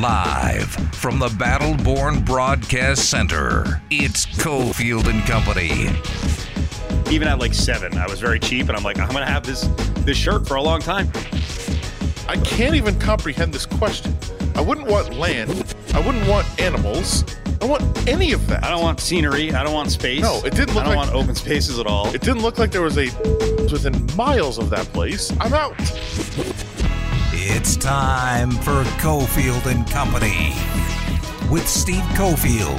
Live from the Battleborn Broadcast Center, it's Cofield and Company. Even at like seven, I was very cheap, and I'm like, I'm gonna have this this shirt for a long time. I can't even comprehend this question. I wouldn't want land. I wouldn't want animals. I don't want any of that. I don't want scenery. I don't want space. No, it didn't look I don't like- want open spaces at all. It didn't look like there was a within miles of that place. I'm out. It's time for Cofield and Company with Steve Cofield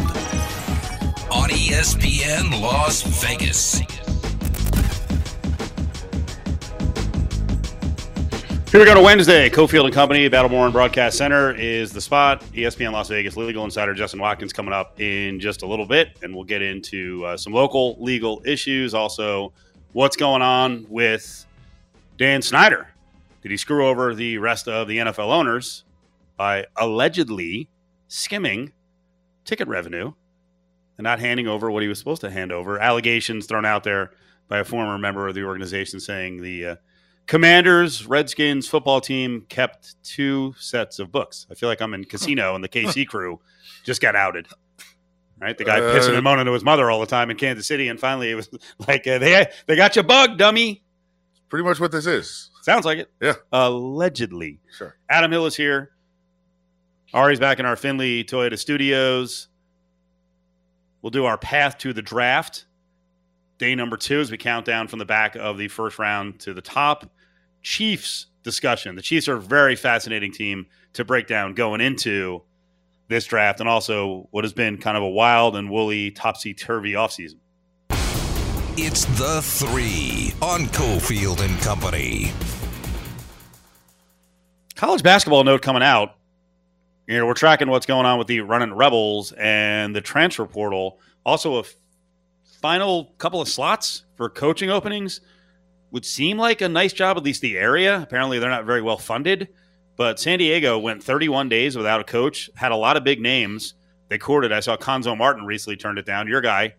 on ESPN Las Vegas. Here we go to Wednesday. Cofield and Company, Battleborn Broadcast Center is the spot. ESPN Las Vegas legal insider Justin Watkins coming up in just a little bit, and we'll get into uh, some local legal issues. Also, what's going on with Dan Snyder? Did he screw over the rest of the NFL owners by allegedly skimming ticket revenue and not handing over what he was supposed to hand over? Allegations thrown out there by a former member of the organization saying the uh, Commanders, Redskins football team kept two sets of books. I feel like I'm in casino and the KC crew just got outed. Right, the guy Uh, pissing and moaning to his mother all the time in Kansas City, and finally it was like uh, they they got you bugged, dummy. Pretty much what this is. Sounds like it. Yeah. Allegedly. Sure. Adam Hill is here. Ari's back in our Finley Toyota studios. We'll do our path to the draft. Day number two as we count down from the back of the first round to the top. Chiefs discussion. The Chiefs are a very fascinating team to break down going into this draft and also what has been kind of a wild and woolly, topsy turvy offseason. It's the three on Cofield and Company. college basketball note coming out. You know, we're tracking what's going on with the running Rebels and the transfer portal. Also, a f- final couple of slots for coaching openings would seem like a nice job, at least the area. Apparently, they're not very well funded. But San Diego went 31 days without a coach, had a lot of big names. They courted. I saw Cuonzo Martin recently turned it down. Your guy,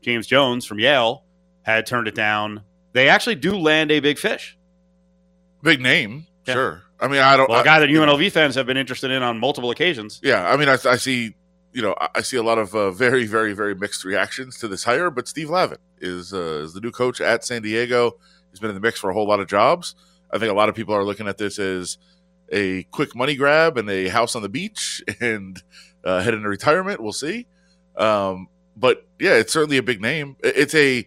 James Jones from Yale, had turned it down. They actually do land a big fish. Big name, Yeah. sure. I mean, I don't. Well, a I- guy that UNLV fans have been interested in on multiple occasions. Yeah, I mean, I, I see. You know, I- I see a lot of uh, very, very, very mixed reactions to this hire. But Steve Lavin is uh, is the new coach at San Diego. He's been in the mix for a whole lot of jobs. I think a lot of people are looking at this as a quick money grab and a house on the beach and uh, head into retirement. We'll see. Um, but yeah, it's certainly a big name. It's a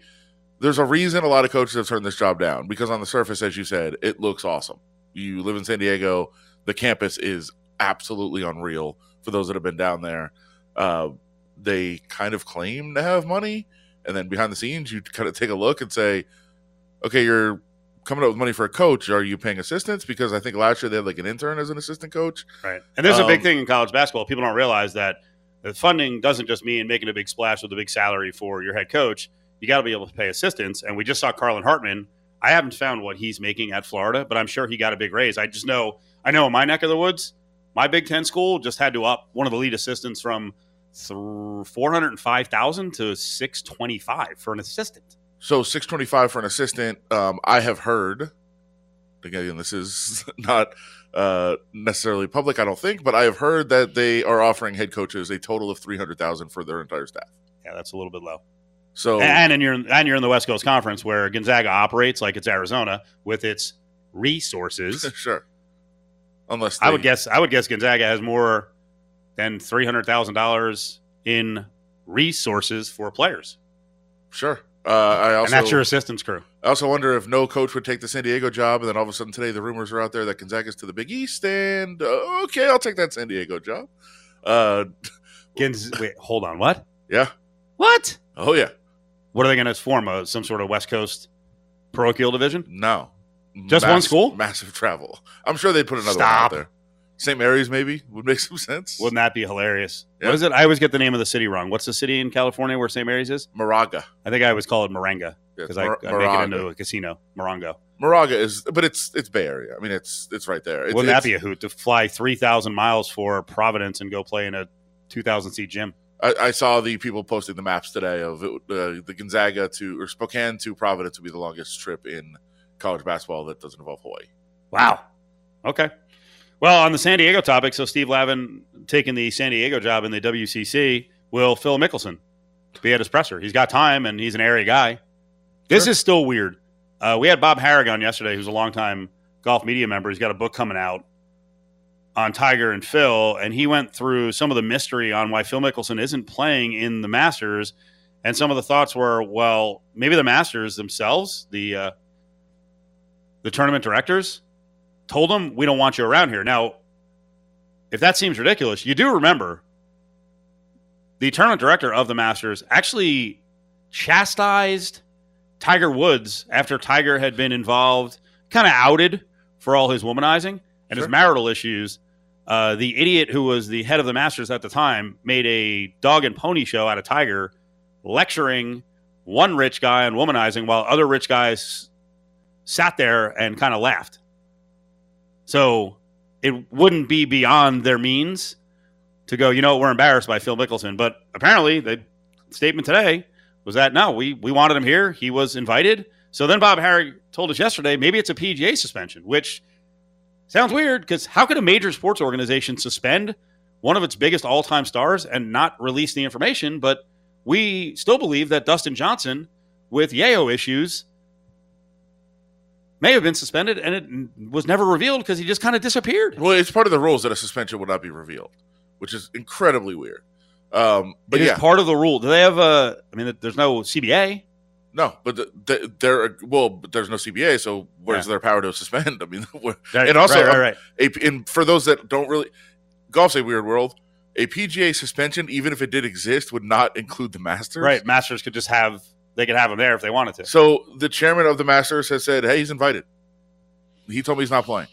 there's a reason a lot of coaches have turned this job down because on the surface, as you said, it looks awesome. You live in San Diego, the campus is absolutely unreal for those that have been down there. Uh, they kind of claim to have money, and then behind the scenes, you kind of take a look and say, okay, you're coming up with money for a coach. Are you paying assistants? Because I think last year they had like an intern as an assistant coach. Right. And there's a big Um, thing in college basketball. People don't realize that the funding doesn't just mean making a big splash with a big salary for your head coach. You got to be able to pay assistants. And we just saw Carlin Hartman. I haven't found what he's making at Florida, but I'm sure he got a big raise. I just know, I know in my neck of the woods, my Big Ten school just had to up one of the lead assistants from th- 405,000 to 625 for an assistant. So six twenty five for an assistant. Um, I have heard. Again, this is not uh, necessarily public, I don't think, but I have heard that they are offering head coaches a total of three hundred thousand for their entire staff. Yeah, that's a little bit low. So And, and you're and you're in the West Coast Conference where Gonzaga operates like it's Arizona with its resources. sure, unless I would guess I would guess Gonzaga has more than three hundred thousand dollars in resources for players, Sure. Uh, I also and that's your assistance crew. I also wonder if no coach would take the San Diego job, and then all of a sudden today the rumors are out there that Gonzaga's to the Big East, and uh, okay, I'll take that San Diego job. Uh, Gonz- wait, hold on, what? yeah. What? Oh yeah. What are they going to form? A, some sort of West Coast parochial division? No. Just one school? Massive travel. I'm sure they'd put another Stop. one out there. St. Mary's maybe would make some sense. Wouldn't that be hilarious? Yeah. What is it? I always get the name of the city wrong. What's the city in California where St. Mary's is? Moraga. I think I always call it Moringa Yeah, because I, Mor- I make it into a casino. Morongo. Moraga is, but it's it's Bay Area. I mean, it's it's right there. It's, Wouldn't that be a hoot to fly three thousand miles for Providence and go play in a two thousand seat gym? I, I saw the people posting the maps today of it, uh, the Gonzaga to or Spokane to Providence would be the longest trip in college basketball that doesn't involve Hawaii. Wow. Okay. Well, on the San Diego topic, so Steve Lavin taking the San Diego job in the WCC. Will Phil Mickelson be at his presser? He's got time and he's an area guy. This Sure. is still weird. Uh, we had Bob Harig yesterday, who's a longtime golf media member. He's got a book coming out on Tiger and Phil, and he went through some of the mystery on why Phil Mickelson isn't playing in the Masters. And some of the thoughts were, well, maybe the Masters themselves, the uh, the tournament directors, told him we don't want you around here. Now, if that seems ridiculous, you do remember the tournament director of the Masters actually chastised Tiger Woods after Tiger had been involved, kind of outed for all his womanizing and his marital issues. Uh, the idiot who was the head of the Masters at the time made a dog and pony show out of Tiger, lecturing one rich guy on womanizing while other rich guys sat there and kind of laughed. So it wouldn't be beyond their means to go, you know, we're embarrassed by Phil Mickelson. But apparently, the statement today was that no, we we wanted him here. He was invited. So then Bob Harig told us yesterday maybe it's a PGA suspension, which sounds weird because how could a major sports organization suspend one of its biggest all time stars and not release the information? But we still believe that Dustin Johnson, with Yayo issues, may have been suspended and it was never revealed because he just kind of disappeared. Well, it's part of the rules that a suspension would not be revealed, which is incredibly weird. Um, but It is yeah, part of the rule. Do they have a? I mean, there's no CBA. No, but the, the, there. Well, but there's no CBA, so where's Yeah. their power to suspend? I mean, And also, right, right, right. a, and for those that don't really, golf's a weird world. A PGA suspension, even if it did exist, would not include the Masters. right. Masters could just have they could have him there if they wanted to. So the chairman of the Masters has said, "Hey, he's invited." He told me he's not playing.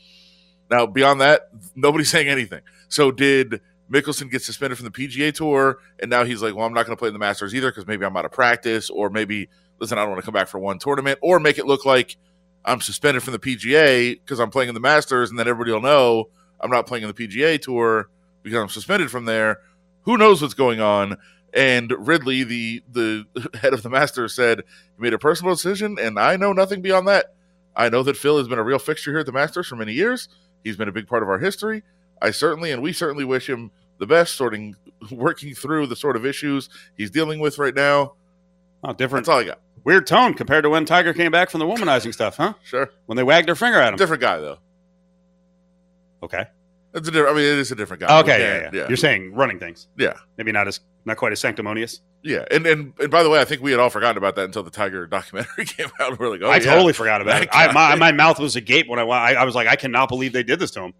Now, beyond that, nobody's saying anything. So did Mickelson get suspended from the PGA Tour, and now he's like, "Well, I'm not going to play in the Masters either because maybe I'm out of practice, or maybe listen, I don't want to come back for one tournament, or make it look like I'm suspended from the PGA because I'm playing in the Masters, and then everybody will know I'm not playing in the PGA Tour because I'm suspended from there. Who knows what's going on?" And Ridley, the the head of the Masters, said he made a personal decision, and I know nothing beyond that. I know that Phil has been a real fixture here at the Masters for many years. He's been a big part of our history. I certainly, and we certainly wish him the best, sorting, working through the sort of issues he's dealing with right now. Oh, different, That's all I got. Weird tone compared to when Tiger came back from the womanizing stuff, huh? Sure, When they wagged their finger at him. different guy though. Okay. It's a different. I mean, it is a different guy. Okay. Yeah, can't- yeah, You're saying running things. Yeah. Maybe not as not quite as sanctimonious. yeah. And and and by the way, I think we had all forgotten about that until the Tiger documentary came out. We're like, oh, I yeah. totally forgot about it. I, my, my mouth was agape when I, I I was like, I cannot believe they did this to him.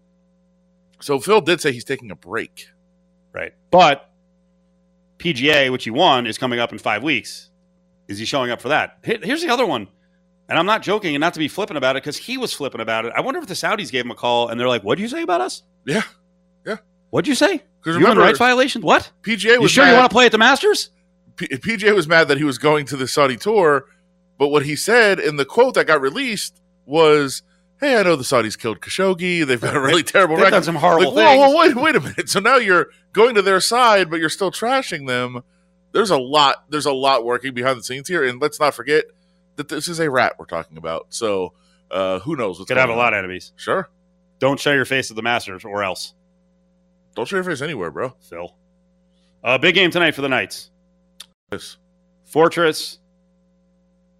So Phil did say he's taking a break. Right. But PGA, which he won, is coming up in five weeks. Is he showing up for that? Here's the other one. And I'm not joking and not to be flippant about it because he was flippant about it. I wonder if the Saudis gave him a call and they're like, What'd you say about us? Yeah. Yeah. What'd you say? Because Human remember, rights violations? What? PGA You was sure you want to play at the Masters? P- PJ was mad that he was going to the Saudi tour, but what he said in the quote that got released was, "Hey, I know the Saudis killed Khashoggi. They've got a really terrible They've record. done some horrible Like, whoa, things. whoa, wait, wait a minute. So now you're going to their side, but you're still trashing them. There's a lot. There's a lot working behind the scenes here, and let's not forget that this is a rat we're talking about. So uh, who knows what's Could have a on. lot of enemies. Sure, Don't show your face at the Masters or else, don't show your face anywhere, bro. Phil. Uh, big game tonight for the Knights. Yes. Fortress.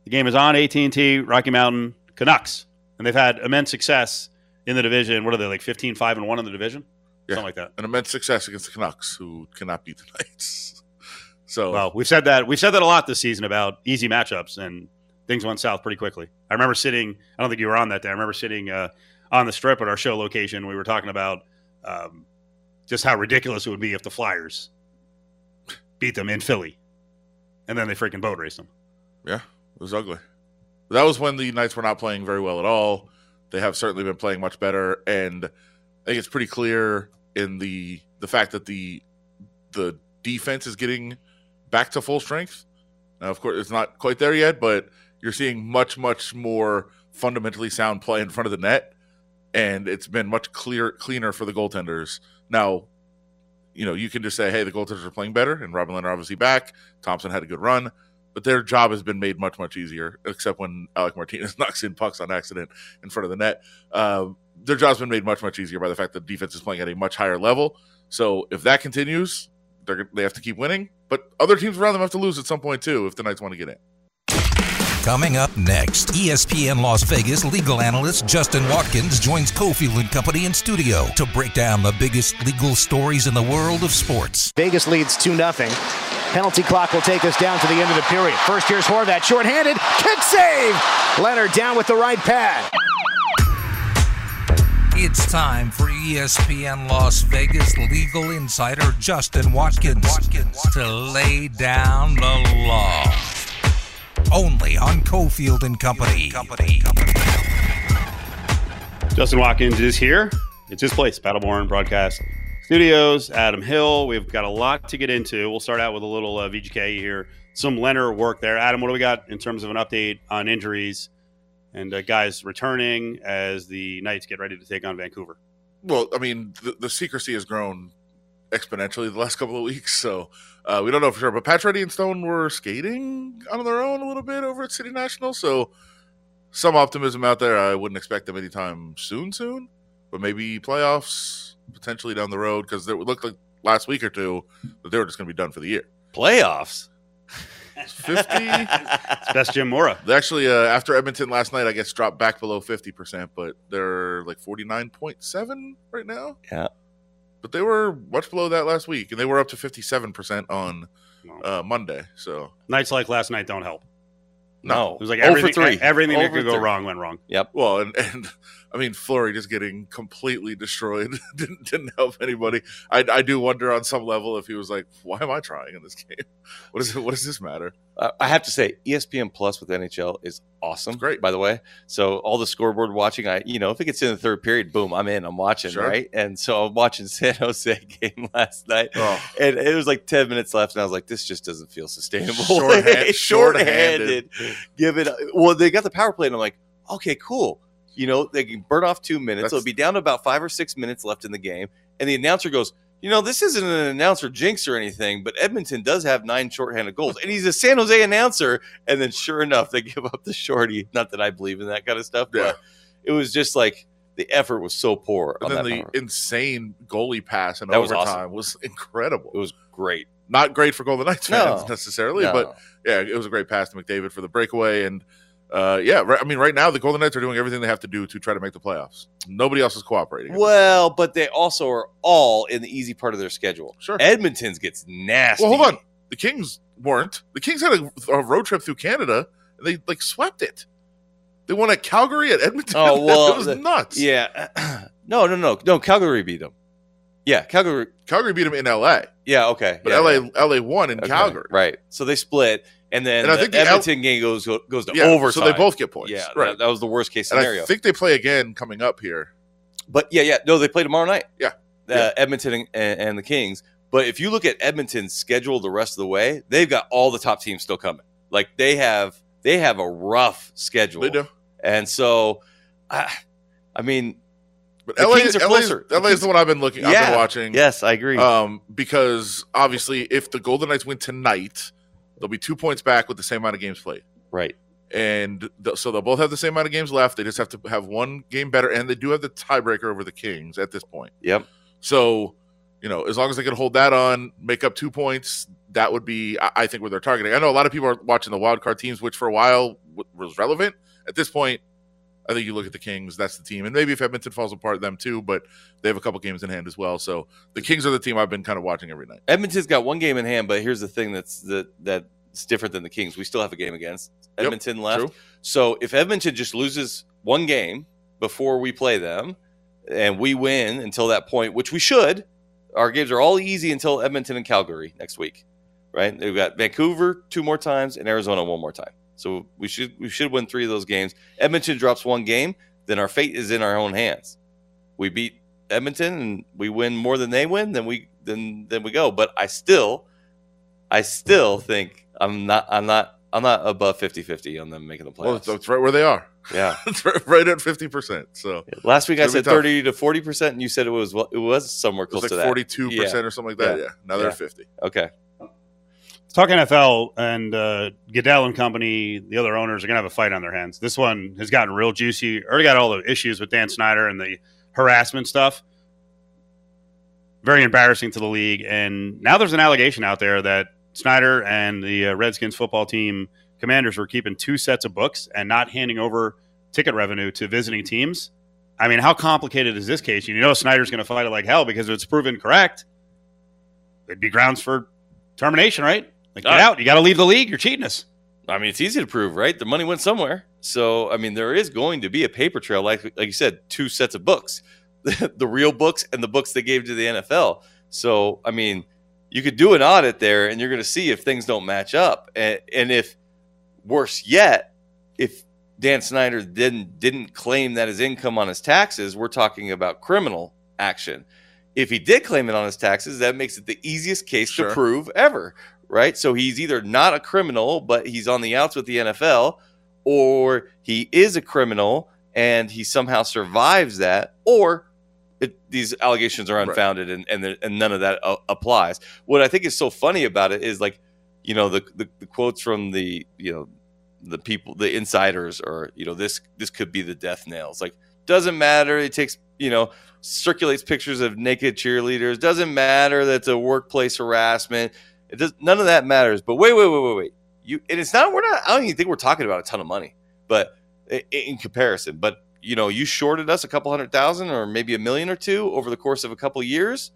The game is on AT&T, Rocky Mountain, Canucks. And they've had immense success in the division. What are they, like 15, 5, and 1 in the division? Yeah. Something like that. An immense success against the Canucks, who cannot beat the Knights. So Well, we've said that we've said that a lot this season about easy matchups, and things went south pretty quickly. I remember sitting. I don't think you were on that day. I remember sitting uh, on the strip at our show location. We were talking about um, just how ridiculous it would be if the Flyers beat them in Philly, and then they freaking boat race them. Yeah, it was ugly. That was when the Knights were not playing very well at all. They have certainly been playing much better, and I think it's pretty clear in the the fact that the the defense is getting back to full strength. Now, of course, it's not quite there yet, but you're seeing much much more fundamentally sound play in front of the net, and it's been much clear cleaner for the goaltenders. Now, you know, you can just say, "Hey, the goaltenders are playing better," and Robin Lehner obviously back. Thompson had a good run but their job has been made much much easier except when alec martinez knocks in pucks on accident in front of the net uh, their job's been made much much easier by the fact that defense is playing at a much higher level. So if that continues, they're, they have to keep winning. But other teams around them have to lose at some point too if the Knights want to get in. Coming up next, ESPN Las Vegas legal analyst Justin Watkins joins Cofield and Company in studio to break down the biggest legal stories in the world of sports. Vegas leads 2 0. Penalty clock will take us down to the end of the period. First here's Horvat, shorthanded, kick save. Lehner down with the right pad. It's time for ESPN Las Vegas legal insider Justin Watkins, to lay down the law. Only on Cofield and Company. Company. Justin Watkins is here. It's his place, Battleborn Broadcast Studios. Adam Hill. We've got a lot to get into. We'll start out with a little uh, VGK here. Some Lehner work there. Adam, what do we got in terms of an update on injuries and uh, guys returning as the Knights get ready to take on Vancouver? Well, I mean, the, the secrecy has grown exponentially the last couple of weeks, so uh, we don't know for sure. But Pacioretty and Stone were skating on their own a little bit over at City National, so some optimism out there. I wouldn't expect them anytime soon, soon, but maybe playoffs potentially down the road because it looked like last week or two that they were just going to be done for the year. Playoffs. 50 It's best Jim Mora. They actually, uh, after Edmonton last night, I guess dropped back below 50%, but they're like 49.7 right now. Yeah. But they were much below that last week, and they were up to 57% on No. uh, Monday. So, Nights like last night don't help. No. It was like for everything, three. everything that could go three. wrong went wrong. Yep. Well, and, and I mean, Fleury just getting completely destroyed didn't, didn't help anybody. I, I do wonder on some level if he was like, why am I trying in this game? What, is it, what does this matter? Uh, I have to say, ESPN Plus with NHL is awesome. It's great. by the way. So all the scoreboard watching, I you know, if it gets in the third period, boom, I'm in. I'm watching, Sure. right? And so I'm watching San Jose game last night, Oh, and it was like ten minutes left, and I was like, this just doesn't feel sustainable. Shorthand- shorthanded. Give it. Well, they got the power play, and I'm like, okay, cool. You know, they can burn off two minutes. That's- It'll be down to about five or six minutes left in the game, and the announcer goes. You know, this isn't an announcer jinx or anything, but Edmonton does have nine shorthanded goals. And he's a San Jose announcer. And then sure enough, they give up the shorty. Not that I believe in that kind of stuff, Yeah. but it was just like the effort was so poor. And then the power. insane goalie pass in That was overtime awesome. was incredible. it was great. Not great for Golden Knights fans No. necessarily, No. but yeah, it was a great pass to McDavid for the breakaway. And uh, yeah, right, I mean, right now the Golden Knights are doing everything they have to do to try to make the playoffs. Nobody else is cooperating. well, but they also are all in the easy part of their schedule. sure. Edmonton's gets nasty. Well, hold on. The Kings weren't. The Kings had a, a road trip through Canada, and they like swept it. They won at Calgary, at Edmonton. Oh, well, it was the- nuts. Yeah. no, no, no. No, Calgary beat them. Yeah, Calgary. Calgary beat them in L.A., Yeah, okay. but yeah, LA yeah. LA won in Okay, Calgary. Right. So they split, and then And I the think the Edmonton game goes goes to Yeah, overtime. so they both get points. Yeah, right. that, that was the worst case and scenario. I think they play again coming up here. But yeah, yeah, no, they play tomorrow night. Yeah. uh, Yeah. Edmonton and, and the Kings. But if you look at Edmonton's schedule the rest of the way, they've got all the top teams still coming. Like they have, they have a rough schedule. They do. And so, I, I mean, But The LA, Kings are LA, closer. LA is the one I've been looking. I've been watching. yes, I agree. Um, because obviously, if the Golden Knights win tonight, they'll be two points back with the same amount of games played. right. and th- so they'll both have the same amount of games left. They just have to have one game better, and they do have the tiebreaker over the Kings at this point. Yep. So, you know, as long as they can hold that on, make up two points, that would be, I, I think, where they're targeting. I know a lot of people are watching the wild card teams, which for a while w- was relevant. At this point, I think you look at the Kings, that's the team, and maybe if Edmonton falls apart, them too. But they have a couple games in hand as well. So the Kings are the team I've been kind of watching every night. Edmonton's got one game in hand, but here's the thing that's that that's different than the Kings. We still have a game against Yep, Edmonton left. True. So if Edmonton just loses one game before we play them, and we win until that point, which we should, our games are all easy until Edmonton and Calgary next week, right? They've got Vancouver two more times and Arizona one more time. So we should we should win three of those games. Edmonton drops one game, then our fate is in our own hands. We beat Edmonton and we win more than they win, then we then then we go. But I still, I still think I'm not I'm not I'm not above 50-50 on them making the playoffs. Well, that's right where they are. yeah. It's right, at fifty percent. So Last week I said thirty to forty percent, and you said it was it was somewhere it was close like to that. forty-two percent or something like that. Yeah. Yeah. Now they're Yeah. fifty. Okay. Talk NFL and uh, Goodell and company, the other owners are going to have a fight on their hands. This one has gotten real juicy. Already got all the issues with Dan Snyder and the harassment stuff. Very embarrassing to the league. And now there's an allegation out there that Snyder and the uh, Redskins football team commanders were keeping two sets of books and not handing over ticket revenue to visiting teams. I mean, how complicated is this case? You know, Snyder's going to fight it like hell because if it's proven correct, it'd be grounds for termination, right? Like, get Uh, out. You got to leave the league. You're cheating us. I mean, it's easy to prove, right? The money went somewhere. So, I mean, there is going to be a paper trail, like like you said, two sets of books, the real books and the books they gave to the NFL. So, I mean, you could do an audit there, and you're going to see if things don't match up, and, and if worse yet, if Dan Snyder didn't didn't claim that his income on his taxes, we're talking about criminal action. If he did claim it on his taxes, that makes it the easiest case Sure. to prove ever, right? So he's either not a criminal, but he's on the outs with the NFL, or he is a criminal and he somehow survives that, or it, these allegations are Right. unfounded and and, there- and none of that uh, applies. What I think is so funny about it is like, you know, the, the the quotes from the you know the people, the insiders, or you know, this this could be the death nails. Like, doesn't matter. It takes you know circulates pictures of naked cheerleaders. Doesn't matter that's a workplace harassment. It does none of that matters. But wait, wait, wait, wait, wait. You and it's not. We're not. I don't even think we're talking about a ton of money, but in comparison, but you know, you shorted us a couple hundred thousand or maybe a million or two over the course of a couple years.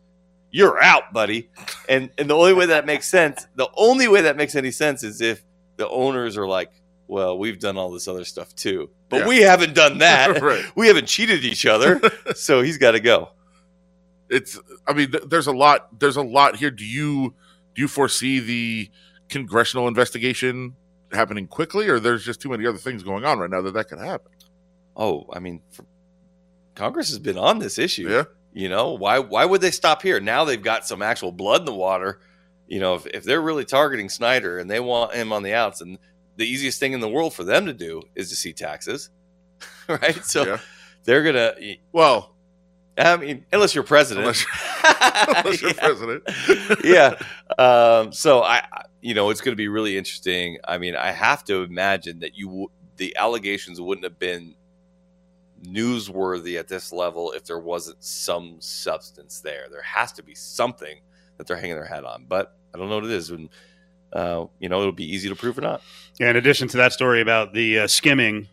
You're out, buddy. And and the only way that makes sense, the only way that makes any sense is if the owners are like, well, we've done all this other stuff too, but Yeah. we haven't done that. right. we haven't cheated each other, so he's got to go. It's. I mean, th- there's a lot. There's a lot here. Do you do you foresee the congressional investigation happening quickly, or there's just too many other things going on right now that that could happen? Oh, I mean, for, Congress has been on this issue. Yeah. You know, why why would they stop here? Now they've got some actual blood in the water. You know, if, if they're really targeting Snyder and they want him on the outs, and the easiest thing in the world for them to do is to see taxes, right? So yeah. they're gonna. Well, I mean, unless you're president, unless, unless you're president. yeah. Um, so I, I- you know, it's going to be really interesting. I mean, I have to imagine that you, w- the allegations wouldn't have been newsworthy at this level if there wasn't some substance there. There has to be something that they're hanging their hat on, but I don't know what it is. And uh, you know, it'll be easy to prove or not. Yeah, in addition to that story about the uh, skimming,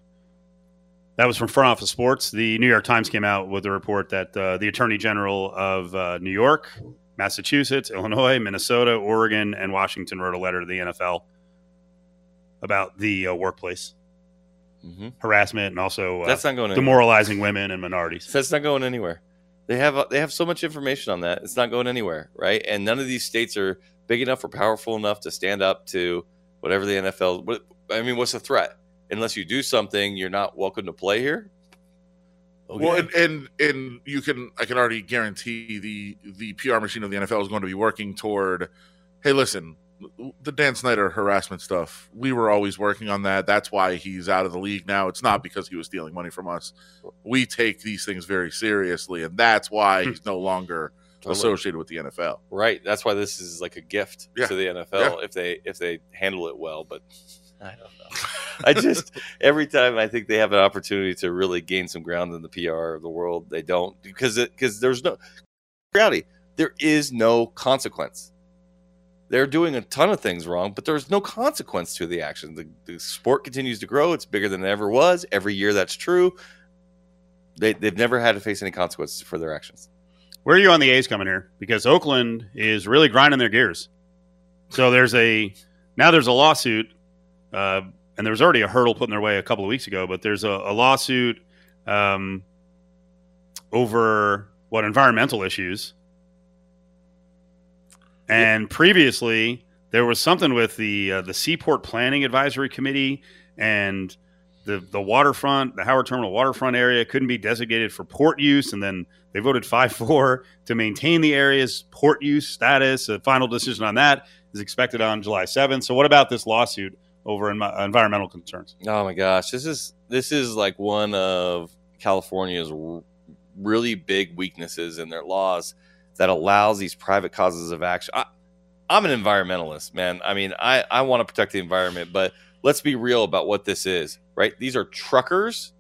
that was from Front Office Sports. The New York Times came out with a report that uh, the Attorney General of uh, New York, Massachusetts, Illinois, Minnesota, Oregon, and Washington wrote a letter to the NFL about the uh, workplace hmm harassment and also uh, That's not going anywhere. demoralizing women and minorities. That's not going anywhere. They have they have so much information on that. It's not going anywhere, right? And none of these states are big enough or powerful enough to stand up to whatever the NFL. What, I mean, what's the threat? Unless you do something, you're not welcome to play here. Okay. Well, and, and and you can I can already guarantee the the PR machine of the NFL is going to be working toward. Hey, listen, the Dan Snyder harassment stuff. We were always working on that. That's why he's out of the league now. It's not because he was stealing money from us. We take these things very seriously, and that's why he's no longer Totally. associated with the NFL. right. That's why this is like a gift Yeah. to the NFL if they if they handle it well. But I don't know. I just every time I think they have an opportunity to really gain some ground in the PR of the world, they don't because because there's no reality. There is no consequence. They're doing a ton of things wrong, but there's no consequence to the action. The, the sport continues to grow. It's bigger than it ever was. Every year that's true. They, they've never had to face any consequences for their actions. Where are you on the A's coming here? Because Oakland is really grinding their gears. So there's a now there's a lawsuit, uh, and there was already a hurdle put in their way a couple of weeks ago. But there's a, a lawsuit um, over what environmental issues, and previously there was something with the uh, the Seaport Planning Advisory Committee and the the waterfront, the Howard Terminal waterfront area couldn't be designated for port use, and then they voted 5 4 to maintain the area's port use status. A final decision on that is expected on July 7th. So, what about this lawsuit over envi- environmental concerns? Oh my gosh, this is this is like one of California's really big weaknesses in their laws that allows these private causes of action. I, I'm an environmentalist, man. I mean, I, I want to protect the environment, but let's be real about what this is, right? These are truckers,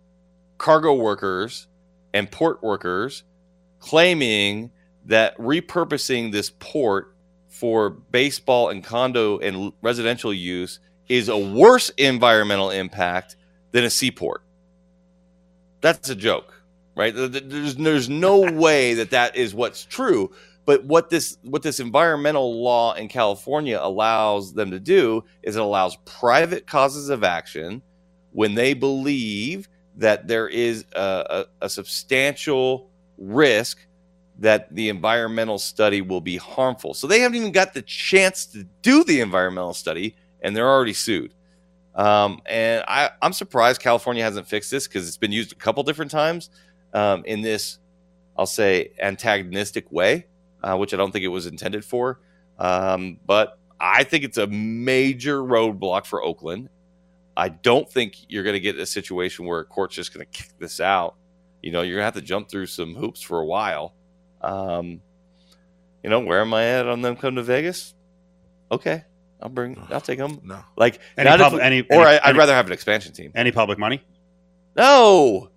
cargo workers, and port workers claiming that repurposing this port for baseball and condo and residential use is a worse environmental impact than a seaport. That's a joke, right? There's there's no way that that is what's true. But what this what this environmental law in California allows them to do is it allows private causes of action when they believe that there is a, a, a substantial risk that the environmental study will be harmful. So they haven't even got the chance to do the environmental study, and they're already sued. Um, and I, am surprised California hasn't fixed this because it's been used a couple different times um, in this, I'll say, antagonistic way, uh, which I don't think it was intended for. Um, but I think it's a major roadblock for Oakland. I don't think you're going to get a situation where a court's just going to kick this out. You know, you're going to have to jump through some hoops for a while. Um, you know, where am I at on them coming to Vegas? Okay, I'll bring. I'll take them. No. Like Any not pub- if- any- or any- I, I'd any- rather have an expansion team. Any public money? No,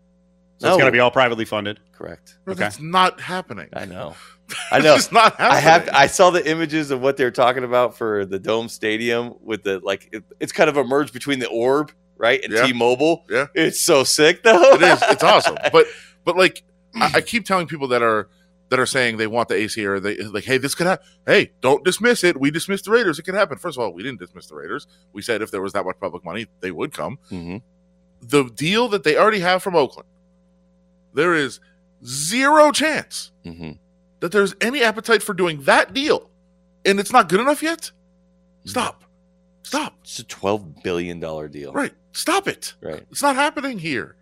So it's going to be all privately funded. correct. Bro, Okay. That's not happening. I know. I know. it's not happening. I have. I saw the images of what they're talking about for the Dome Stadium with the like. It, it's kind of a merge between the Orb, right, and Yeah. T-Mobile. Yeah. it's so sick though. it is. It's awesome. But but like I, I keep telling people that are that are saying they want the AC or they like, hey, this could happen. Hey, don't dismiss it. We dismissed the Raiders. It could happen. First of all, we didn't dismiss the Raiders. We said if there was that much public money, they would come. Mhm. The deal that they already have from Oakland, there is zero chance Mhm. that there's any appetite for doing that deal, and it's not good enough yet. Stop. Stop. It's a twelve billion dollar deal. Right. Stop it. Right. It's not happening here.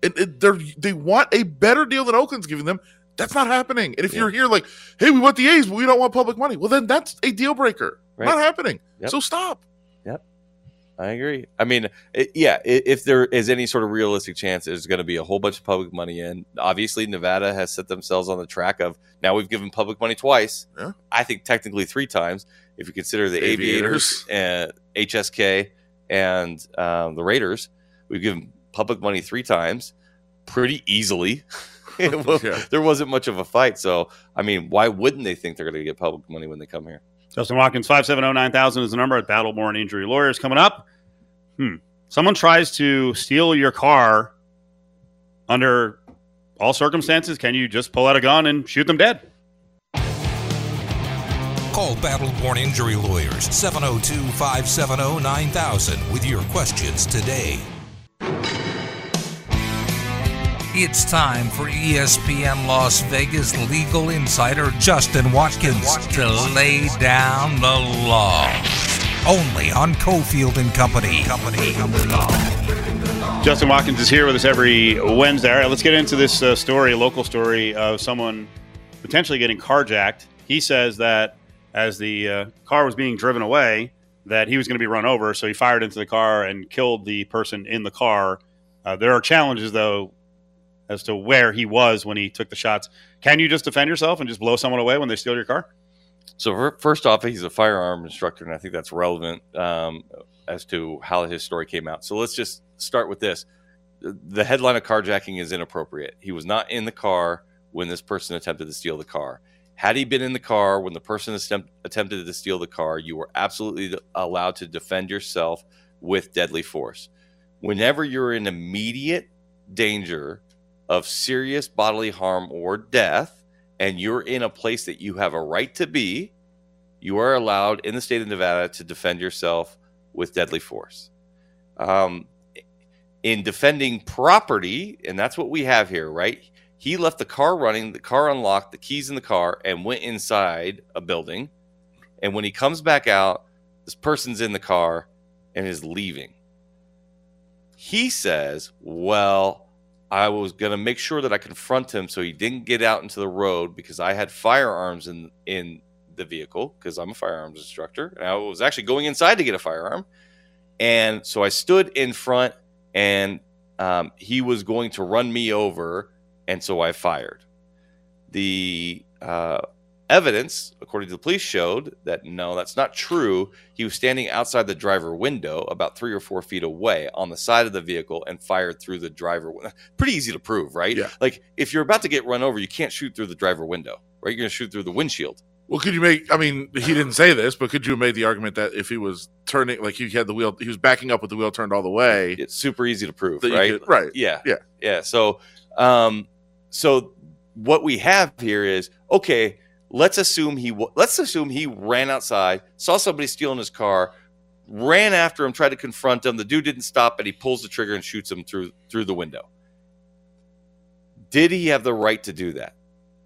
It, it, they want a better deal than Oakland's giving them. That's not happening. And if Yeah. you're here like, hey, we want the A's, but we don't want public money, well, then that's a deal breaker. Right. Not happening. Yep. So stop. Yep. I agree. I mean, it, yeah, if there is any sort of realistic chance, there's going to be a whole bunch of public money in. Obviously, Nevada has set themselves on the track of now we've given public money twice. Yeah. I think technically three times if you consider the Aviators, and HSK and um, the Raiders. We've given public money three times, pretty easily. It Yeah. There wasn't much of a fight, so I mean, why wouldn't they think they're going to get public money when they come here? Justin Watkins, 570 9000 is the number at Battleborn Injury Lawyers. Coming up, hmm. Someone tries to steal your car under all circumstances. Can you just pull out a gun and shoot them dead? Call Battleborn Injury Lawyers 702 570 9000 with your questions today. It's time for ESPN Las Vegas legal insider Justin Watkins to lay down the law. Only on Cofield and Company. Company. Justin Watkins is here with us every Wednesday. All right, let's get into this uh, story, local story of someone potentially getting carjacked. He says that as the uh, car was being driven away, that he was going to be run over, so he fired into the car and killed the person in the car. Uh, there are challenges, though, as to where he was when he took the shots. Can you just defend yourself and just blow someone away when they steal your car? So fir- first off, he's a firearm instructor, and I think that's relevant um, as to how his story came out. So let's just start with this: the headline of carjacking is inappropriate. He was not in the car when this person attempted to steal the car. Had he been in the car when the person attempt- attempted to steal the car, you were absolutely allowed to defend yourself with deadly force. Whenever you're in immediate danger of serious bodily harm or death, and you're in a place that you have a right to be, you are allowed in the state of Nevada to defend yourself with deadly force. Um, in defending property, and that's what we have here, right? He left the car running, the car unlocked, the keys in the car, and went inside a building. And when he comes back out, this person's in the car and is leaving. He says, Well, I was going to make sure that I confront him so he didn't get out into the road because I had firearms in in the vehicle because I'm a firearms instructor and I was actually going inside to get a firearm. And so I stood in front and um, he was going to run me over and so I fired. The uh, evidence, according to the police, showed that no, that's not true. He was standing outside the driver window, about three or four feet away, on the side of the vehicle, and fired through the driver. window. Pretty easy to prove, right? Yeah. Like if you're about to get run over, you can't shoot through the driver window, right? You're going to shoot through the windshield. Well, could you make? I mean, he didn't say this, but could you have made the argument that if he was turning, like he had the wheel, he was backing up with the wheel turned all the way, It's super easy to prove, right? could- right? Yeah. Yeah. Yeah. So, um, so what we have here is okay. Let's assume he let's assume he ran outside, saw somebody stealing his car, ran after him, tried to confront him. The dude didn't stop, but he pulls the trigger and shoots him through through the window. Did he have the right to do that?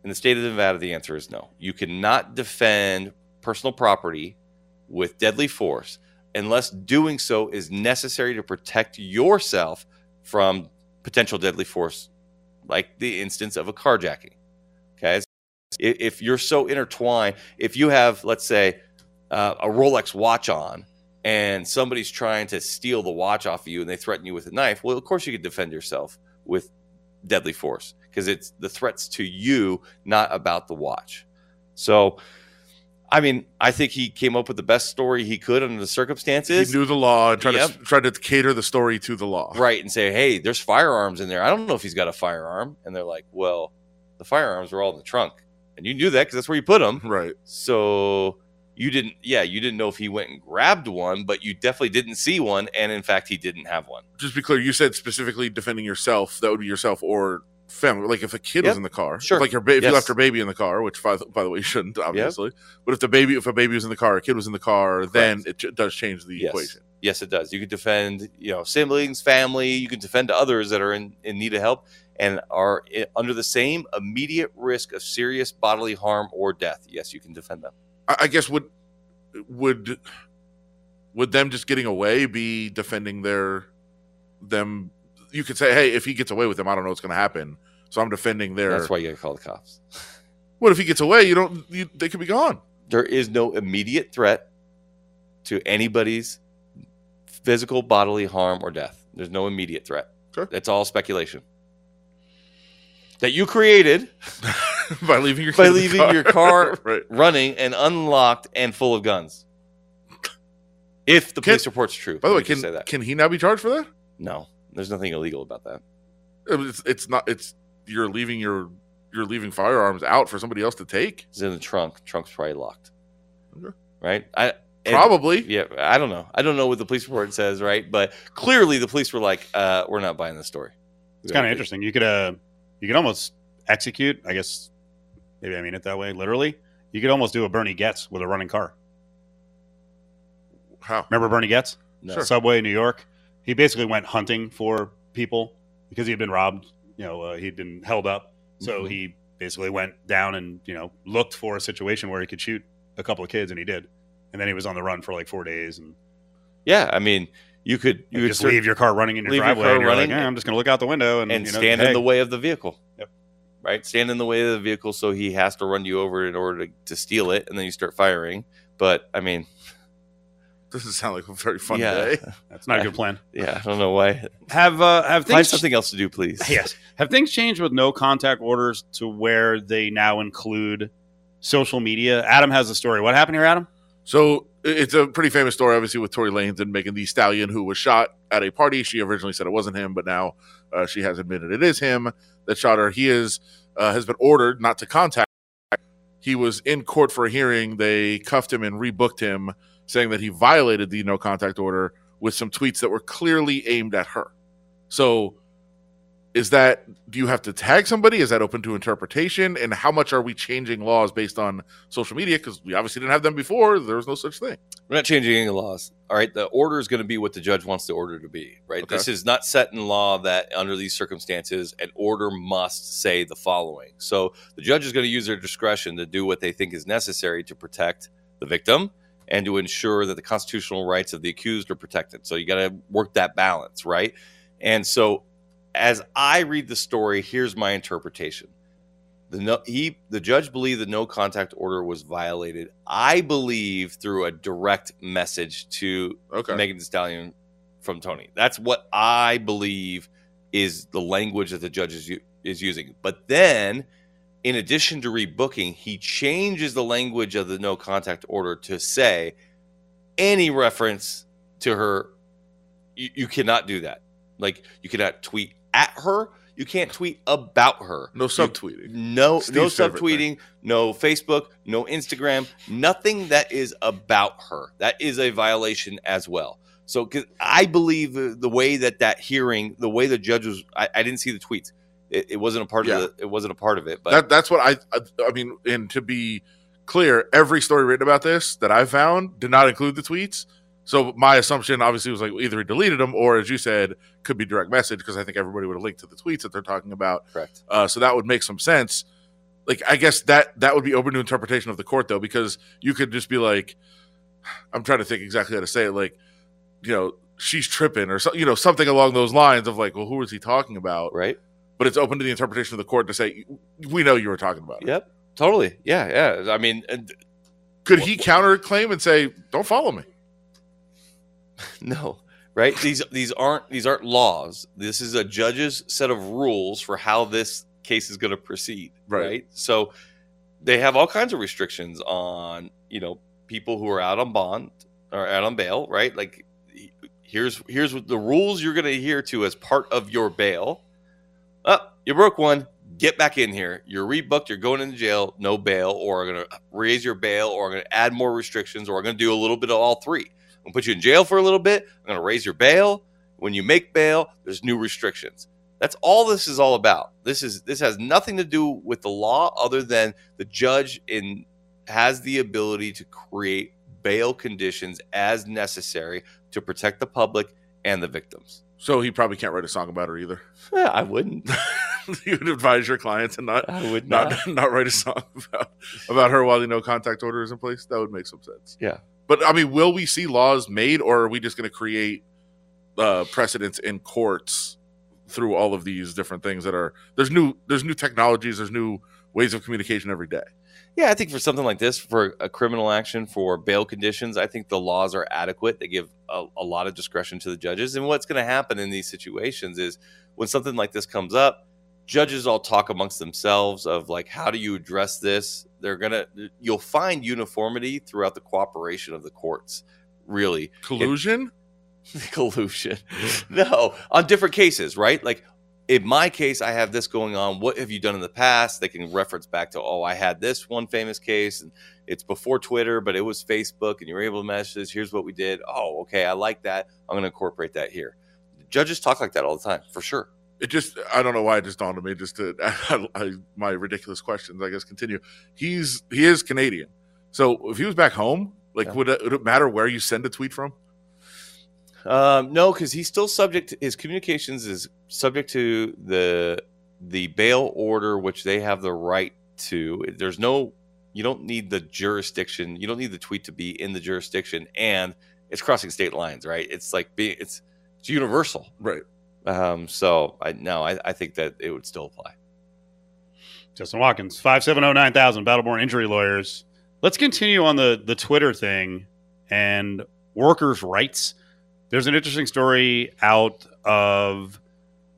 In the state of Nevada, the answer is no. You cannot defend personal property with deadly force unless doing so is necessary to protect yourself from potential deadly force, like the instance of a carjacking. If you're so intertwined, if you have, let's say, uh, a Rolex watch on and somebody's trying to steal the watch off of you and they threaten you with a knife, well, of course you could defend yourself with deadly force because it's the threats to you, not about the watch. So, I mean, I think he came up with the best story he could under the circumstances. He knew the law and tried Yep. to tried to cater the story to the law. right and say hey there's firearms in there i don't know if he's got a firearm and they're like well the firearms were all in the trunk and you knew that because that's where you put them Right. so you didn't yeah you didn't know if he went and grabbed one but you definitely didn't see one and in fact he didn't have one Just be clear. You said specifically defending yourself. That would be yourself or family. Like if a kid was in the car, Sure. Like your ba- if you left your baby in the car, which by, the- by the way you shouldn't obviously. But if the baby, if a baby was in the car, a kid was in the car, then it ch- does change the Yes. equation. yes it does you could defend you know siblings family you can defend others that are in, in need of help and are under the same immediate risk of serious bodily harm or death yes you can defend them I, guess would would would them just getting away be defending their them? You could say, hey, if he gets away with them, I don't know what's going to happen. So I'm defending their. that's why you gotta call the cops What if he gets away? You don't. You, they could be gone. there is no immediate threat to anybody's physical bodily harm or death. There's no immediate threat. Sure. That's all speculation that you created by leaving your By kid in the leaving your car- right. running and unlocked and full of guns. If the Can- police report's true. By the way, Let me just can say that. can he now be charged for that? no, there's nothing illegal about that. It's, it's not. It's you're leaving your you're leaving firearms out for somebody else to take. It's in the trunk. Trunk's probably locked. Okay. Right? I and- Probably. Yeah, I don't know. I don't know what the police report says, right? But clearly, the police were like, uh, "We're not buying this story." It's kind of interesting. You could uh, you could almost execute. I guess maybe I mean it that way. Literally, you could almost do a Bernie Goetz with a running car. How? Remember Bernie Goetz? No. Subway, New York. He basically went hunting for people because he had been robbed. You know, uh, he'd been held up. So Mhm. he basically went down and you know looked for a situation where he could shoot a couple of kids, and he did. And then he was on the run for like four days, and Yeah, I mean, you could you could just leave your car running in your leave your driveway, car and you're running like, "Eh, I'm just going to look out the window and, and you know, stand hey, in the way of the vehicle. Yep. Right, stand in the way of the vehicle, so he has to run you over in order to, to steal it, and then you start firing. But I mean, Doesn't sound like a very fun yeah, day. That's not a good plan. yeah, I don't know why. Have uh, have Find something else to do, please. yes have things changed with no contact orders to where they now include social media? Adam has a story. What happened here, Adam? So it's a pretty famous story, obviously, with Tory Lanez and Megan Thee Stallion, who was shot at a party. She originally said it wasn't him, but now uh, she has admitted it is him that shot her. He is uh, has been ordered not to contact. He was in court for a hearing. They cuffed him and rebooked him, saying that he violated the no contact order with some tweets that were clearly aimed at her. So is that do you have to tag somebody is that open to interpretation and how much are we changing laws based on social media because we obviously didn't have them before there was no such thing We're not changing any laws. All right. The order is going to be what the judge wants the order to be, right? Okay. This is not set in law that under these circumstances, an order must say the following. So the judge is going to use their discretion to do what they think is necessary to protect the victim and to ensure that the constitutional rights of the accused are protected. So you got to work that balance, right? And so as I read the story, here's my interpretation. The no, he the judge believed the no contact order was violated. I believe through a direct message to okay Megan Thee Stallion from Tony. That's what I believe is the language that the judge is, is using. But then in addition to rebooking, he changes the language of the no contact order to say any reference to her, you, you cannot do that. Like you cannot tweet at her. You can't tweet about her. No You- subtweeting. no, Steve's no subtweeting, no Facebook, no Instagram, nothing that is about her. That is a violation as well. So, because I believe the, the way that that hearing, the way the judge was, I, I didn't see the tweets. It, it wasn't a part Yeah. of the, it wasn't a part of it. But that that's what I, I I mean and to be clear every story written about this that i found did not include the tweets so my assumption obviously was like either he deleted them or as you said could be direct message because i think everybody would have linked to the tweets that they're talking about correct. uh, so that would make some sense like i guess that that would be open to interpretation of the court though because you could just be like i'm trying to think exactly how to say it like you know she's tripping or so, you know something along those lines of like well who is he talking about Right. but it's open to the interpretation of the court to say we know you were talking about it. Yep. Totally. Yeah. Yeah. I mean, and- Could he counterclaim and say, "Don't follow me"? No, right? These these aren't these aren't laws. This is a judge's set of rules for how this case is going to proceed, Right. right. So they have all kinds of restrictions on you know people who are out on bond or out on bail, right? Like here's here's what the rules you're going to adhere to as part of your bail. Oh, you broke one. Get back in here. You're rebooked. You're going into jail. No bail, or I'm going to raise your bail, or I'm going to add more restrictions, or I'm going to do a little bit of all three. I'm gonna put you in jail for a little bit. I'm gonna raise your bail. When you make bail, there's new restrictions. That's all this is all about. This is this has nothing to do with the law other than the judge in has the ability to create bail conditions as necessary to protect the public and the victims. So he probably can't write a song about her either. Yeah, I wouldn't. you would advise your clients and not I would not. not not write a song about about her while the no contact order is in place. That would make some sense. Yeah. But I mean, will we see laws made, or are we just going to create uh, precedents in courts through all of these different things that are there's new there's new technologies, there's new ways of communication every day. Yeah, I think for something like this, for a criminal action, for bail conditions, I think the laws are adequate. They give a, a lot of discretion to the judges. And what's going to happen in these situations is when something like this comes up, judges all talk amongst themselves of like, how do you address this? They're to, you'll find uniformity throughout the cooperation of the courts, really. Collusion. collusion. no, on different cases, right? Like in my case, I have this going on. What have you done in the past? They can reference back to, oh, I had this one famous case, and it's before Twitter, but it was Facebook, and you were able to message. This. Here's what we did. Oh, okay, I like that. I'm to incorporate that here. Judges talk like that all the time, for sure. It just I don't know why it just dawned on me just to I, my ridiculous questions I guess continue. He's he is Canadian, so if he was back home, like Yeah. would it, would it matter where you send a tweet from? Um, no, because he's still subject. To, his communications is subject to the the bail order, which they have the right to. There's no, you don't need the jurisdiction. You don't need the tweet to be in the jurisdiction, and it's crossing state lines, right? It's like being, it's it's universal. Right. Um, so I no, I, I think that it would still apply. Justin Watkins, 5709000, Battleborn Injury Lawyers. Let's continue on the, the Twitter thing and workers' rights. There's an interesting story out of,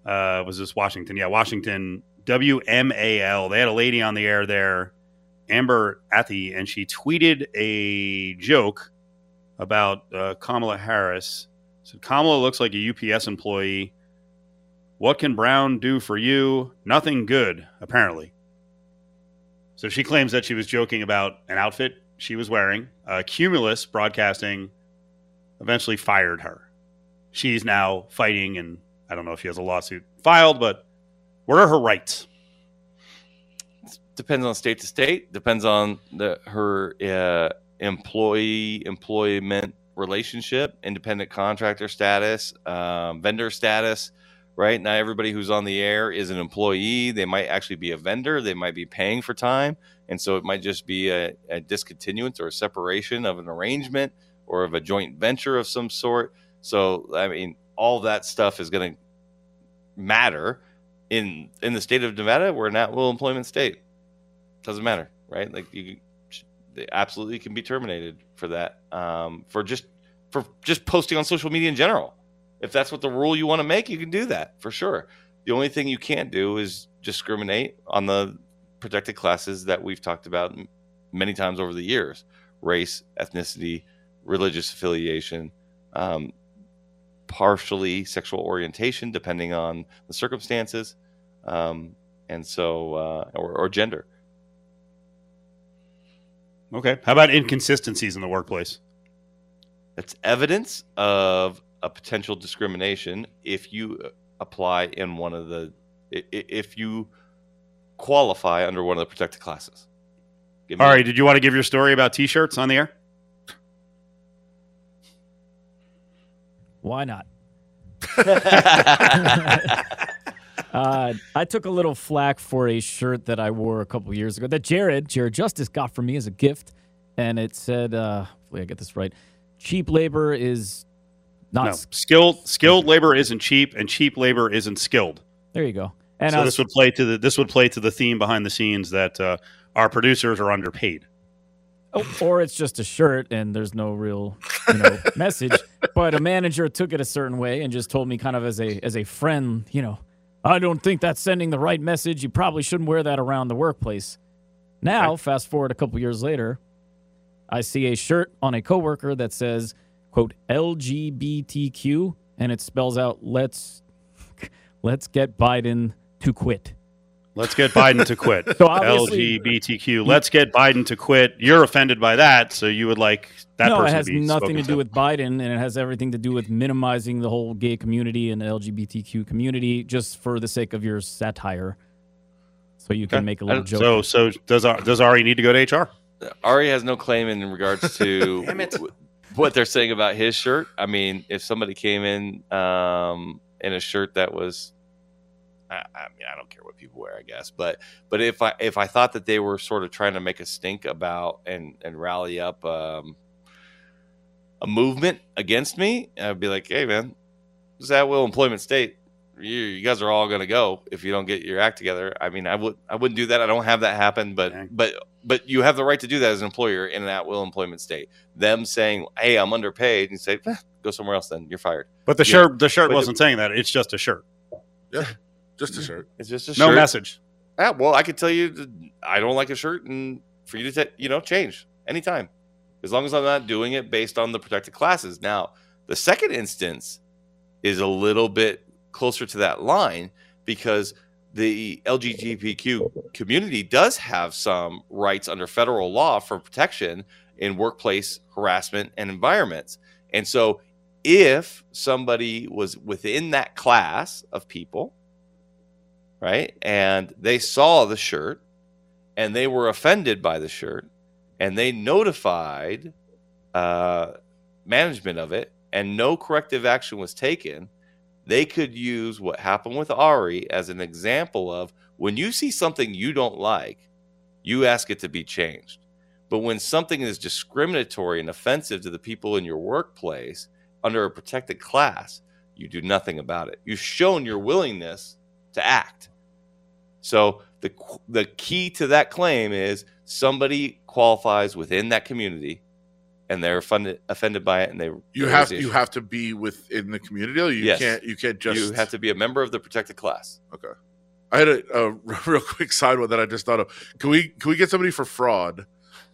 uh, was this Washington? Yeah, Washington, WMAL. They had a lady on the air there, Amber Athey, and she tweeted a joke about uh, Kamala Harris. Said, Kamala looks like a UPS employee. What can Brown do for you? Nothing good, apparently. So she claims that she was joking about an outfit she was wearing. Uh, Cumulus Broadcasting eventually fired her. She's now fighting, and I don't know if she has a lawsuit filed, but what are her rights? depends on state to state depends on the her uh, employee employment relationship independent contractor status um, vendor status right? Not everybody who's on the air is an employee. They might actually be a vendor. They might be paying for time. And so it might just be a, a discontinuance or a separation of an arrangement or of a joint venture of some sort. So i mean all that stuff is going to matter in in the state of nevada we're an at-will employment state doesn't matter, right? Like you, they absolutely can be terminated for that, um, for just for just posting on social media in general. If that's what the rule you want to make, you can do that for sure. The only thing you can't do is discriminate on the protected classes that we've talked about many times over the years: race, ethnicity, religious affiliation, um, partially sexual orientation, depending on the circumstances, um, and so uh, or, or gender. Okay. How about inconsistencies in the workplace? That's evidence of a potential discrimination if you uh, apply in one of the i- i- if you qualify under one of the protected classes. Give me- All right. Did you want to give your story about t-shirts on the air? Why not? Uh, I took a little flack for a shirt that I wore a couple years ago that Jared, Jared Justice, got for me as a gift, and it said, uh, hopefully I get this right, cheap labor is not. no. Skilled skilled labor isn't cheap, and cheap labor isn't skilled. There you go. And so I was, this would play to the this would play to the theme behind the scenes that uh, our producers are underpaid. oh, or it's just a shirt and there's no real, you know, message. But a manager took it a certain way and just told me, kind of as a as a friend, you know, I don't think that's sending the right message. You probably shouldn't wear that around the workplace. Now, fast forward a couple years later, I see a shirt on a coworker that says, "quote LGBTQ," and it spells out "Let's let's get Biden to quit." Let's get Biden to quit. So obviously- LGBTQ. Let's get Biden to quit. You're offended by that, so you would like that no, person it has to be nothing to spoken do with Biden, and it has everything to do with minimizing the whole gay community and the LGBTQ community just for the sake of your satire. So you can Okay. make a little joke. So so does Ar- does Ari need to go to HR? Ari has no claim in regards to what they're saying about his shirt. I mean, if somebody came in um, in a shirt that was, I, I mean, I don't care what people wear, I guess, but but if I if I thought that they were sort of trying to make a stink about and and rally up um, a movement against me, I'd be like, hey man, this is will employment state. You, you guys are all going to go if you don't get your act together. I mean, I would I wouldn't do that. I don't have that happen, but Okay. but but you have the right to do that as an employer in an at will employment state. Them saying, "Hey, I'm underpaid," and you say, "Eh, "Go somewhere else." Then you're fired. But the Yeah. shirt the shirt But- wasn't saying that. It's just a shirt. Yeah, just a shirt. It's just a No shirt. message. Ah, well, I could tell you, that I don't like a shirt, and for you to ta- you know change anytime, as long as I'm not doing it based on the protected classes. Now, the second instance is a little bit closer to that line because the LGBTQ community does have some rights under federal law for protection in workplace harassment and environments. And so, if somebody was within that class of people, right, and they saw the shirt and they were offended by the shirt and they notified uh, management of it and no corrective action was taken, they could use what happened with Ari as an example of when you see something you don't like, you ask it to be changed. But when something is discriminatory and offensive to the people in your workplace under a protected class, you do nothing about it. You've shown your willingness to act. So the the key to that claim is somebody qualifies within that community and they're offended offended by it and they You have you have to be within the community. Or you Yes. can't you can't just you have to be a member of the protected class. Okay i had a, a real quick side one that I just thought of. Can we can we get somebody for fraud?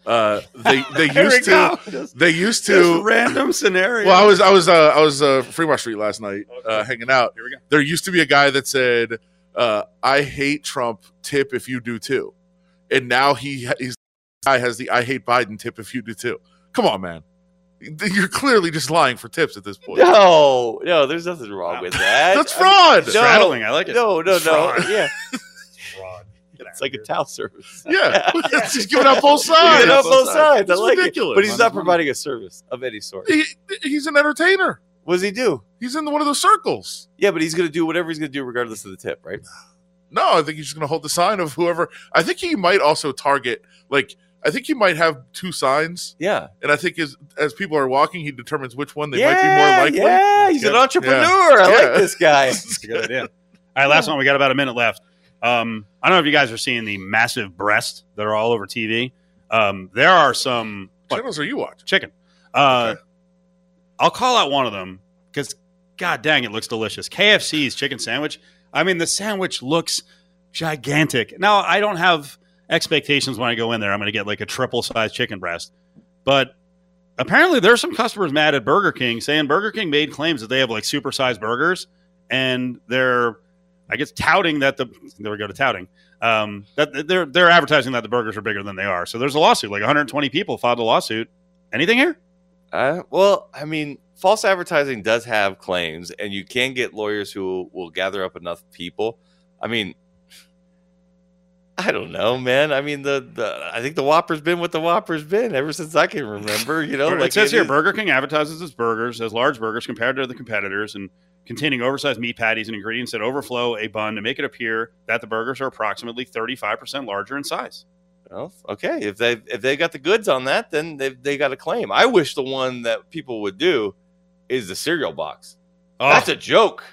Uh, they they used to. Just- they used to. random scenario. Well, I was I was uh, I was uh, Fremont Street last night uh, hanging out. Here we go. There used to be a guy that said, uh, "I hate Trump. Tip if you do too," and now he he's guy has the "I hate Biden. Tip if you do too." Come on, man. You're clearly just lying for tips at this point. No, no, there's nothing wrong with that. That's I fraud. No. straddling. I like it. No, no, no. Fraud. Yeah, Fraud. It's like of a towel service. Yeah, he's giving out both He's sides. giving out both sides. I like ridiculous. it. But he's not providing a service of any sort. He, he's an entertainer. What does he do? He's in one of those circles. Yeah, but he's going to do whatever he's going to do regardless of the tip, right? No, I think he's just going to hold the sign of whoever. I think he might also target like I think he might have two signs, Yeah. and I think as as people are walking, he determines which one they yeah, might be more likely. Yeah, he's an Good. entrepreneur. I like this guy. That's a good idea. All right, last one. We got about a minute left. Um, I don't know if you guys are seeing the massive breasts that are all over TV. Um, there are some what, Channels are you watching? chicken. Uh, Okay. I'll call out one of them because, god dang, it looks delicious. KFC's chicken sandwich. I mean, the sandwich looks gigantic. Now, I don't have expectations when I go in there. I'm going to get like a triple size chicken breast. But apparently, there's some customers mad at Burger King saying Burger King made claims that they have like supersized burgers, and they're, I guess, touting that the there we go to touting um, that they're they're advertising that the burgers are bigger than they are. So there's a lawsuit. Like 120 people filed a lawsuit. Anything here? Uh, well, I mean, false advertising does have claims, and you can get lawyers who will gather up enough people. I mean, I don't know, man. I mean, the, the I think the Whopper's been what the Whopper's been ever since I can remember. You know, it says it here is- Burger King advertises its burgers as large burgers compared to the competitors and containing oversized meat patties and ingredients that overflow a bun to make it appear that the burgers are approximately 35% larger in size. Well, okay. If they if they got the goods on that, then they they got a claim. I wish the one that people would do is the cereal box. Oh, That's a joke.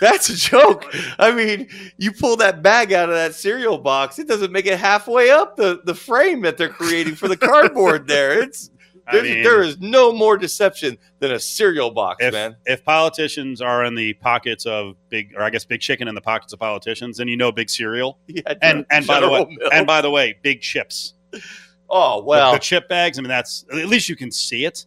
That's a joke. I mean, you pull that bag out of that cereal box, it doesn't make it halfway up the, the frame that they're creating for the cardboard there. It's I mean, there is no more deception than a cereal box, if, man. if politicians are in the pockets of big, or I guess big chicken in the pockets of politicians, then you know big cereal. Yeah, And and by the way, Mills. and by the way, big chips. oh well, the, chip bags. I mean, that's at least you can see it.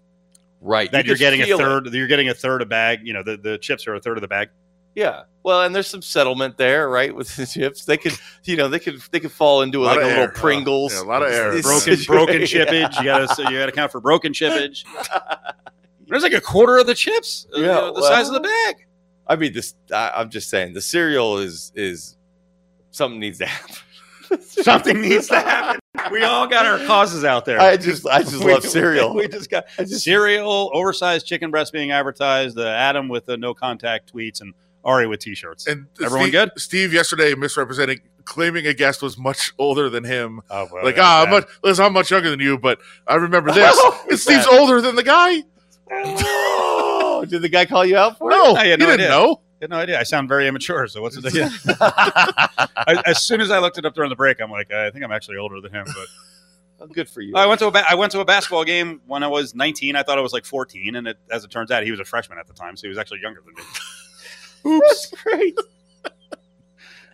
right. That you are getting a feel it. third. You're getting a third a bag. You know, the, the chips are a third of the bag. Yeah. Well, and there's some settlement there, right? With the chips, they could, you know, they could, they could fall into Lot like a of little air. Pringles. Yeah, a lot of air. Broken broken chippage. You gotta you gotta count for broken chippage. There's like a quarter of the chips. uh, Yeah, you know, the well- size of the bag. I mean, this. I, I'm just saying, the cereal is is something needs to happen. Something needs to happen. We all got our causes out there. I just, I just We- love cereal. We just got just- cereal, oversized chicken breast being advertised, the Adam with the no contact tweets, and Ari with t-shirts. And Everyone Steve, good? Steve yesterday misrepresenting, claiming a guest was much older than him. Oh, well, like, ah, I'm much, listen, I'm much younger than you, but I remember this. And Steve's older than the guy. Oh, did the guy call you out for it? No, I he had no didn't idea. know. I had no idea. I sound very immature. So what's the deal? I, as soon as I looked it up during the break, I'm like, I think I'm actually older than him. But good for you. I went to a ba- I went to a basketball game when I was 19. I thought I was like 14, and it, as it turns out, he was a freshman at the time, so he was actually younger than me. Oops. Great.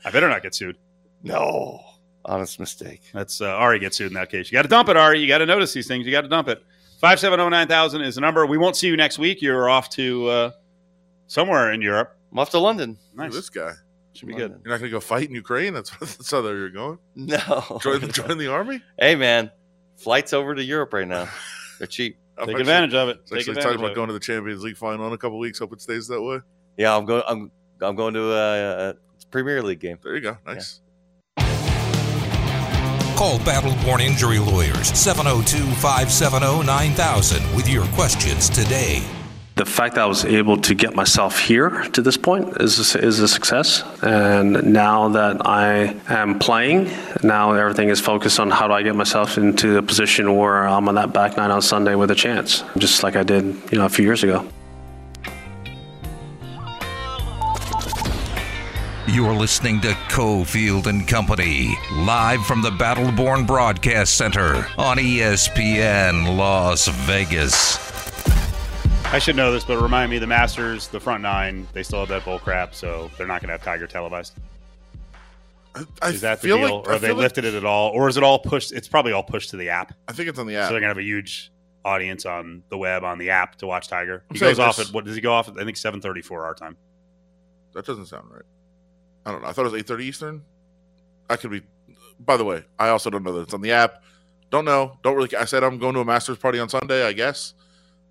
I better not get sued. No, honest mistake. That's uh, Ari gets sued in that case. You got to dump it, Ari. You got to notice these things. You got to dump it. Five seven zero nine thousand is the number. We won't see you next week. You're off to uh, somewhere in Europe. I'm off to London. Look at Nice. This guy. Should be good. You're not going to go fight in Ukraine? That's, that's how you're going? No. Join, join the army? hey, man, flights over to Europe right now. They're cheap. I'm Take actually- advantage of it. Take actually advantage talking of about it. going to the Champions League final in a couple weeks. Hope it stays that way. Yeah, I'm going. I'm I'm going to a, a Premier League game. There you go. Nice. Call Battle Born Injury Lawyers 702 570 9000 with your questions today. The fact that I was able to get myself here to this point is is a success. And now that I am playing, now everything is focused on how do I get myself into a position where I'm on that back nine on Sunday with a chance, just like I did, you know, a few years ago. You're listening to Cofield and Company, live from the Battleborn Broadcast Center on ESPN Las Vegas. I should know this, but remind me the Masters, the front nine, they still have that bull crap, so they're not going to have Tiger televised. I, I Is that the deal, like, or have they feel like- lifted it at all, or is it all pushed? It's probably all pushed to the app, I think it's on the app. so they're going to have a huge audience on the web on the app to watch Tiger. I'm He goes off at what does he go off? At, I think seven thirty four our time. That doesn't sound right. I don't know. I thought it was eight thirty Eastern. I could be. By the way, I also don't know that it's on the app. Don't know. Don't really. I said I'm going to a Masters party on Sunday. I guess,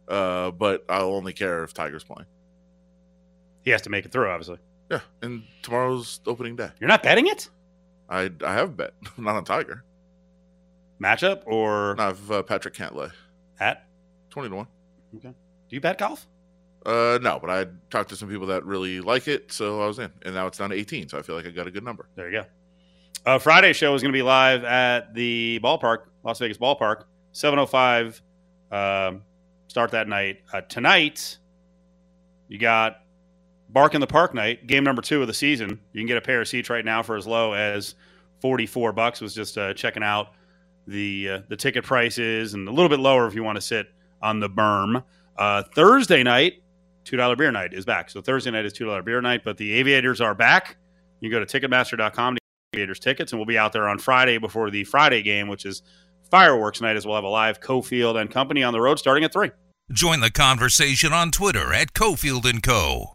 uh, but I'll only care if Tiger's playing. He has to make it through, obviously. Yeah, and tomorrow's opening day. You're not betting it I I have a bet, not on Tiger. matchup or No, I've uh, Patrick Cantlay, at. twenty to one. Okay. Do you bet golf? Uh, no, but I talked to some people that really like it, so I was in, and now it's down to eighteen. So I feel like I got a good number. There you go. Uh, Friday show is going to be live at the ballpark, Las Vegas ballpark, 705. Um, start that night. Uh, tonight, you got Bark in the Park night, game number two of the season. You can get a pair of seats right now for as low as 44 bucks. Was just uh, checking out the uh, the ticket prices and a little bit lower if you want to sit on the berm. Uh, Thursday night, $2 beer night is back. So Thursday night is $2 beer night, but the Aviators are back. You go to Ticketmaster.com Aviators tickets, and we'll be out there on Friday before the Friday game, which is fireworks night, as we'll have a live Cofield and Company on the road starting at three. Join the conversation on Twitter at Cofield and Co.